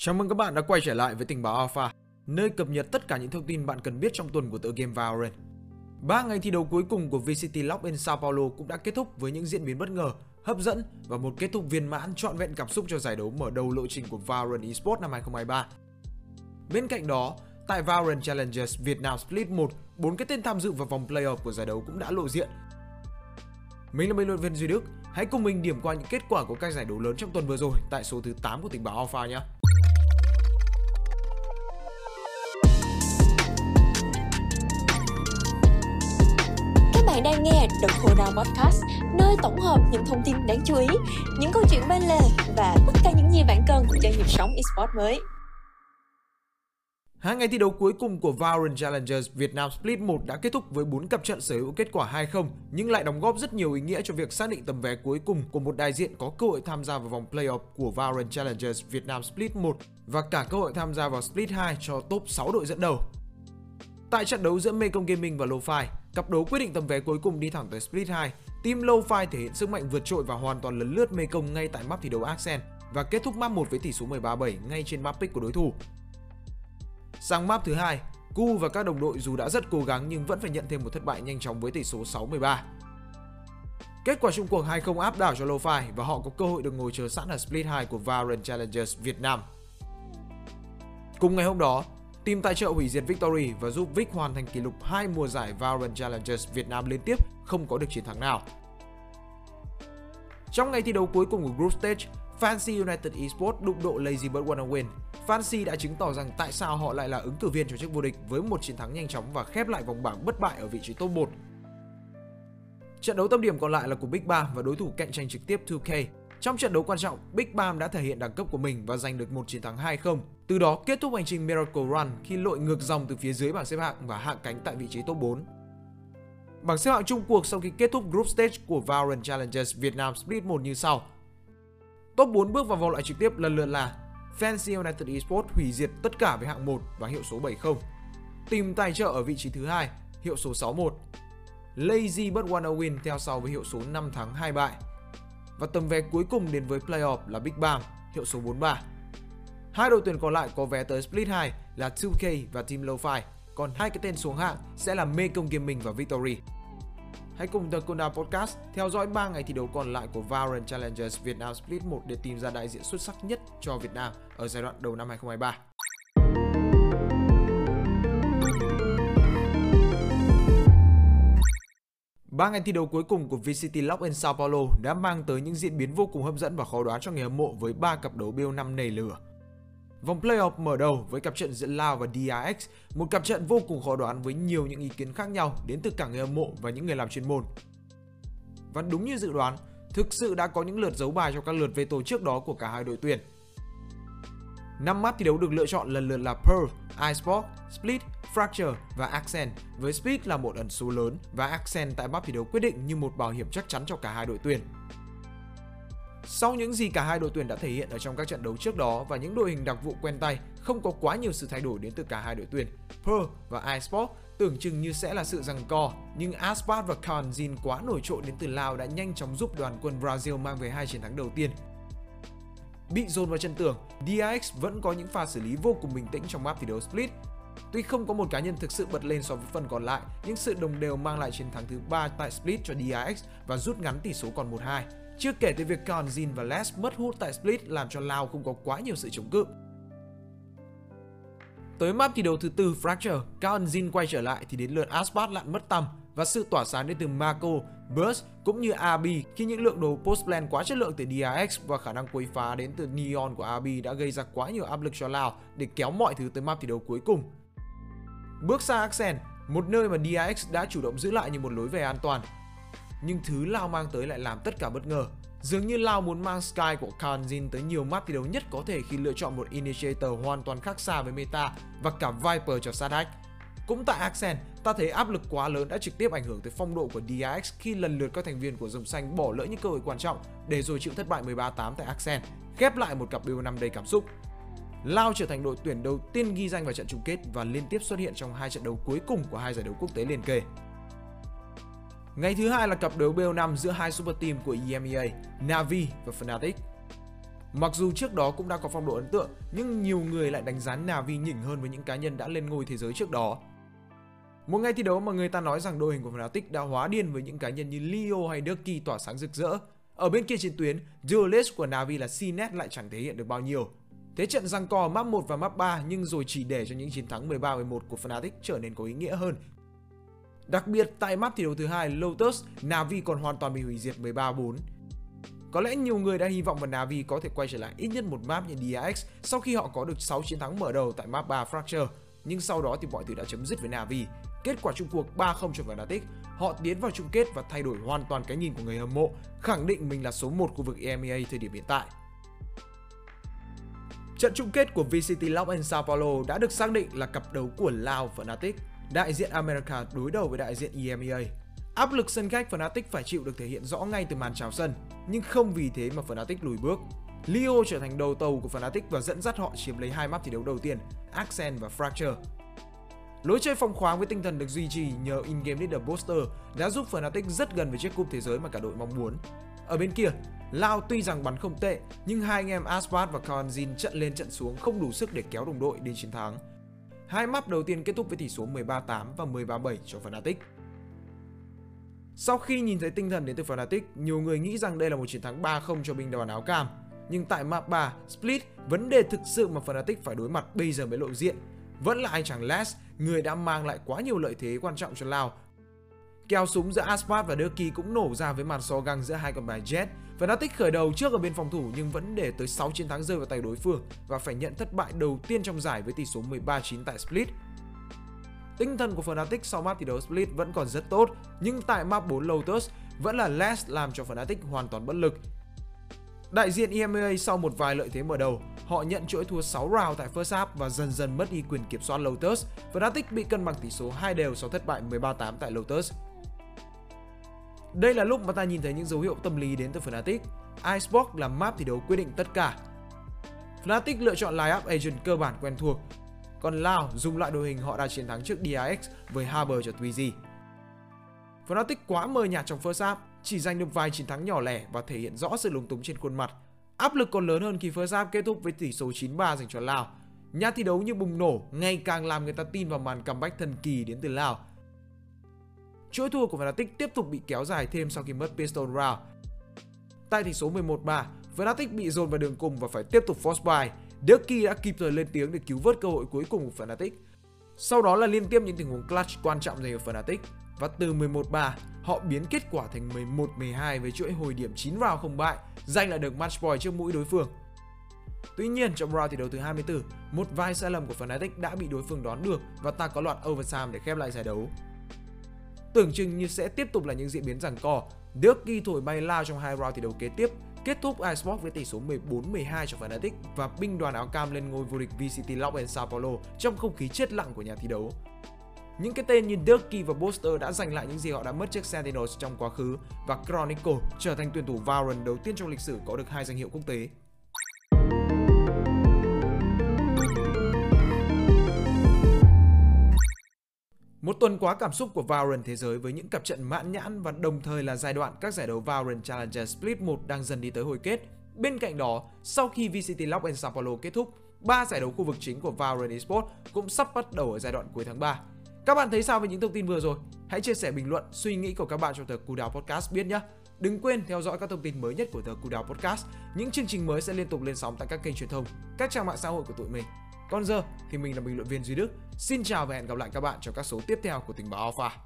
Chào mừng các bạn đã quay trở lại với tình báo Alpha, nơi cập nhật tất cả những thông tin bạn cần biết trong tuần của tựa game Valorant. Ba ngày thi đấu cuối cùng của VCT Lock in Sao Paulo cũng đã kết thúc với những diễn biến bất ngờ, hấp dẫn và một kết thúc viên mãn trọn vẹn cảm xúc cho giải đấu mở đầu lộ trình của Valorant Esports năm 2023. Bên cạnh đó, tại Valorant Challengers Việt Nam Split 1, bốn cái tên tham dự vào vòng playoff của giải đấu cũng đã lộ diện. Mình là bình luận viên Duy Đức, hãy cùng mình điểm qua những kết quả của các giải đấu lớn trong tuần vừa rồi tại số thứ 8 của tình báo Alpha nhé. Bạn đang nghe The Cooldown Podcast, nơi tổng hợp những thông tin đáng chú ý, những câu chuyện bên lề và tất cả những gì bạn cần cho nhịp sống esports mới. Hai ngày thi đấu cuối cùng của Valorant Challengers Việt Nam Split 1 đã kết thúc với 4 cặp trận sở hữu kết quả 2-0 nhưng lại đóng góp rất nhiều ý nghĩa cho việc xác định tấm vé cuối cùng của một đại diện có cơ hội tham gia vào vòng playoff của Valorant Challengers Việt Nam Split 1 và cả cơ hội tham gia vào Split 2 cho top 6 đội dẫn đầu. Tại trận đấu giữa Mekong Gaming và Lo-Fi, cặp đấu quyết định tấm vé cuối cùng đi thẳng tới Split 2. Team Lo-Fi thể hiện sức mạnh vượt trội và hoàn toàn lấn lướt Mekong ngay tại map thi đấu Axen và kết thúc map 1 với tỷ số 13-7 ngay trên map pick của đối thủ. Sang map thứ hai, Ku và các đồng đội dù đã rất cố gắng nhưng vẫn phải nhận thêm một thất bại nhanh chóng với tỷ số 6-13. Kết quả chung cuộc 2-0 áp đảo cho Lo-Fi và họ có cơ hội được ngồi chờ sẵn ở Split 2 của Valorant Challengers Việt Nam. Cùng ngày hôm đó, team tài trợ hủy diệt Victory và giúp Vic hoàn thành kỷ lục hai mùa giải Valorant Challengers Việt Nam liên tiếp không có được chiến thắng nào. Trong ngày thi đấu cuối cùng của Group Stage, Fancy United Esports đụng độ Lazy Bird Wanna Win. Fancy đã chứng tỏ rằng tại sao họ lại là ứng cử viên cho chức vô địch với một chiến thắng nhanh chóng và khép lại vòng bảng bất bại ở vị trí top 1. Trận đấu tâm điểm còn lại là của Big 3 và đối thủ cạnh tranh trực tiếp 2K. Trong trận đấu quan trọng, Big Bam đã thể hiện đẳng cấp của mình và giành được một chiến thắng 2-0. Từ đó kết thúc hành trình Miracle Run khi lội ngược dòng từ phía dưới bảng xếp hạng và hạ cánh tại vị trí top 4. Bảng xếp hạng chung cuộc sau khi kết thúc Group Stage của Valorant Challengers Việt Nam Split 1 như sau. Top 4 bước vào vòng loại trực tiếp lần lượt là Fancy United Esports hủy diệt tất cả với hạng 1 và hiệu số 70. Tìm tài trợ ở vị trí thứ hai, hiệu số 61. Lazy but wanna win theo sau với hiệu số 5 thắng 2 bại. Và tấm vé cuối cùng đến với playoff là Big Bang, hiệu số 43. Hai đội tuyển còn lại có vé tới Split 2 là 2K và Team Lo-Fi, còn hai cái tên xuống hạng sẽ là Mekong Gaming và Victory. Hãy cùng The Cooldown Podcast theo dõi 3 ngày thi đấu còn lại của Valorant Challengers Việt Nam Split 1 để tìm ra đại diện xuất sắc nhất cho Việt Nam ở giai đoạn đầu năm 2023. Ba ngày thi đấu cuối cùng của VCT Lock in Sao Paulo đã mang tới những diễn biến vô cùng hấp dẫn và khó đoán cho người hâm mộ với ba cặp đấu BO5 nảy lửa. Vòng playoff mở đầu với cặp trận giữa Lao và DRX, một cặp trận vô cùng khó đoán với nhiều những ý kiến khác nhau đến từ cả người hâm mộ và những người làm chuyên môn. Và đúng như dự đoán, thực sự đã có những lượt giấu bài cho các lượt veto trước đó của cả hai đội tuyển. Năm map thi đấu được lựa chọn lần lượt là Pearl, iSport, Split, Fracture và Accent, với Split là một ẩn số lớn và Accent tại map thi đấu quyết định như một bảo hiểm chắc chắn cho cả hai đội tuyển. Sau những gì cả hai đội tuyển đã thể hiện ở trong các trận đấu trước đó và những đội hình đặc vụ quen tay, không có quá nhiều sự thay đổi đến từ cả hai đội tuyển. Pearl và iSport tưởng chừng như sẽ là sự giằng co, nhưng Aspat và Kanjin quá nổi trội đến từ Lào đã nhanh chóng giúp đoàn quân Brazil mang về hai chiến thắng đầu tiên. Bị dồn vào chân tường, DRX vẫn có những pha xử lý vô cùng bình tĩnh trong map thi đấu Split. Tuy không có một cá nhân thực sự bật lên so với phần còn lại, nhưng sự đồng đều mang lại chiến thắng thứ ba tại Split cho DRX và rút ngắn tỷ số còn 1-2. Chưa kể tới việc Kanjin và Les mất hút tại Split làm cho Lao không có quá nhiều sự chống cự. Tới map thi đấu thứ tư Fracture, Kanjin quay trở lại thì đến lượt Aspat lặn mất tầm và sự tỏa sáng đến từ Marco, Burst cũng như AB khi những lượng đồ post plan quá chất lượng từ DRX và khả năng quấy phá đến từ Neon của AB đã gây ra quá nhiều áp lực cho Lao để kéo mọi thứ tới map thi đấu cuối cùng. Bước sang Axen, một nơi mà DRX đã chủ động giữ lại như một lối về an toàn. Nhưng thứ Lao mang tới lại làm tất cả bất ngờ. Dường như Lao muốn mang Sky của Kanjin tới nhiều map thi đấu nhất có thể khi lựa chọn một Initiator hoàn toàn khác xa với meta và cả Viper cho sát hack. Cũng tại Axen ta thấy áp lực quá lớn đã trực tiếp ảnh hưởng tới phong độ của DRX khi lần lượt các thành viên của dòng xanh bỏ lỡ những cơ hội quan trọng để rồi chịu thất bại 13-8 tại Accent, khép lại một cặp BO5 đầy cảm xúc. Lao trở thành đội tuyển đầu tiên ghi danh vào trận chung kết và liên tiếp xuất hiện trong hai trận đấu cuối cùng của hai giải đấu quốc tế liền kề. Ngày thứ hai là cặp đấu BO5 giữa hai super team của EMEA, Navi và Fnatic. Mặc dù trước đó cũng đã có phong độ ấn tượng, nhưng nhiều người lại đánh giá Navi nhỉnh hơn với những cá nhân đã lên ngôi thế giới trước đó. Một ngày thi đấu mà người ta nói rằng đội hình của Fnatic đã hóa điên với những cá nhân như Leo hay Ducky tỏa sáng rực rỡ. Ở bên kia trên tuyến, duelist của Navi là Cnet lại chẳng thể hiện được bao nhiêu. Thế trận răng co map 1 và map 3 nhưng rồi chỉ để cho những chiến thắng 13-11 của Fnatic trở nên có ý nghĩa hơn. Đặc biệt tại map thi đấu thứ hai Lotus, Navi còn hoàn toàn bị hủy diệt 13-4. Có lẽ nhiều người đã hy vọng vào Navi có thể quay trở lại ít nhất một map như DRX sau khi họ có được 6 chiến thắng mở đầu tại map 3 Fracture. Nhưng sau đó thì mọi thứ đã chấm dứt với Navi. Kết quả chung cuộc 3-0 cho Fnatic, họ tiến vào chung kết và thay đổi hoàn toàn cái nhìn của người hâm mộ, khẳng định mình là số 1 khu vực EMEA thời điểm hiện tại. Trận chung kết của VCT Lock and Sao Paulo đã được xác định là cặp đấu của Lao và Fnatic, đại diện America đối đầu với đại diện EMEA. Áp lực sân khách Fnatic phải chịu được thể hiện rõ ngay từ màn chào sân, nhưng không vì thế mà Fnatic lùi bước. Leo trở thành đầu tàu của Fnatic và dẫn dắt họ chiếm lấy hai map thi đấu đầu tiên, Accent và Fracture. Lối chơi phong khoáng với tinh thần được duy trì nhờ in-game leader booster đã giúp Fnatic rất gần với chiếc cúp thế giới mà cả đội mong muốn. Ở bên kia, Lao tuy rằng bắn không tệ, nhưng hai anh em aspart và Kanjin trận lên trận xuống không đủ sức để kéo đồng đội đến chiến thắng. Hai map đầu tiên kết thúc với tỷ số 13-8 và 13-7 cho Fnatic. Sau khi nhìn thấy tinh thần đến từ Fnatic, nhiều người nghĩ rằng đây là một chiến thắng 3-0 cho binh đoàn áo cam. Nhưng tại map 3, Split, vấn đề thực sự mà Fnatic phải đối mặt bây giờ mới lộ diện. Vẫn là anh chàng Les, người đã mang lại quá nhiều lợi thế quan trọng cho Lao. Kèo súng giữa Aspat và Durkee cũng nổ ra với màn so găng giữa hai con bài Jet. Fnatic khởi đầu trước ở bên phòng thủ nhưng vẫn để tới 6 chiến thắng rơi vào tay đối phương và phải nhận thất bại đầu tiên trong giải với tỷ số 13-9 tại Split. Tinh thần của Fnatic sau map thi đấu Split vẫn còn rất tốt, nhưng tại map 4 Lotus vẫn là Les làm cho Fnatic hoàn toàn bất lực. Đại diện EMEA sau một vài lợi thế mở đầu, họ nhận chuỗi thua 6 round tại first half và dần dần mất đi quyền kiểm soát Lotus. Fnatic bị cân bằng tỷ số 2 đều sau thất bại 13-8 tại Lotus. Đây là lúc mà ta nhìn thấy những dấu hiệu tâm lý đến từ Fnatic. iSport là map thi đấu quyết định tất cả. Fnatic lựa chọn lineup agent cơ bản quen thuộc còn Lao dùng lại đội hình họ đã chiến thắng trước DIX với Harbor cho Twizy. Fnatic quá mờ nhạt trong first half, chỉ giành được vài chiến thắng nhỏ lẻ và thể hiện rõ sự lúng túng trên khuôn mặt. Áp lực còn lớn hơn khi first half kết thúc với tỷ số 9-3 dành cho Lào. Nhà thi đấu như bùng nổ, ngày càng làm người ta tin vào màn comeback thần kỳ đến từ Lào. Chuỗi thua của Fnatic tiếp tục bị kéo dài thêm sau khi mất pistol round. Tại tỷ số 11-3, Fnatic bị dồn vào đường cùng và phải tiếp tục force buy. Ducky đã kịp thời lên tiếng để cứu vớt cơ hội cuối cùng của Fnatic. Sau đó là liên tiếp những tình huống clutch quan trọng dành cho Fnatic và từ 11-3 họ biến kết quả thành 11-12 với chuỗi hồi điểm 9 round không bại, giành lại được match point trước mũi đối phương. Tuy nhiên trong round thi đấu thứ 24, một vài sai lầm của Fnatic đã bị đối phương đón được và ta có loạt overtime để khép lại giải đấu. Tưởng chừng như sẽ tiếp tục là những diễn biến giằng co, Đức ghi thổi bay lao trong hai round thi đấu kế tiếp Kết thúc iSport với tỷ số 14-12 cho Fnatic và binh đoàn áo cam lên ngôi vô địch VCT Lock and Sao Paulo trong không khí chết lặng của nhà thi đấu. Những cái tên như Durkee và Boster đã giành lại những gì họ đã mất trước Sentinels trong quá khứ và Chronicle trở thành tuyển thủ Valorant đầu tiên trong lịch sử có được hai danh hiệu quốc tế. Một tuần quá cảm xúc của Valorant thế giới với những cặp trận mãn nhãn và đồng thời là giai đoạn các giải đấu Valorant Challenger Split 1 đang dần đi tới hồi kết. Bên cạnh đó, sau khi VCT Lock and Sao Paulo kết thúc, ba giải đấu khu vực chính của Valorant Esports cũng sắp bắt đầu ở giai đoạn cuối tháng 3. Các bạn thấy sao về những thông tin vừa rồi? Hãy chia sẻ bình luận suy nghĩ của các bạn trong tờ Cú Đáo Podcast biết nhé. Đừng quên theo dõi các thông tin mới nhất của tờ Cú Đáo Podcast. Những chương trình mới sẽ liên tục lên sóng tại các kênh truyền thông, các trang mạng xã hội của tụi mình. Còn giờ thì mình là bình luận viên Duy Đức. Xin chào và hẹn gặp lại các bạn trong các số tiếp theo của tình báo Alpha.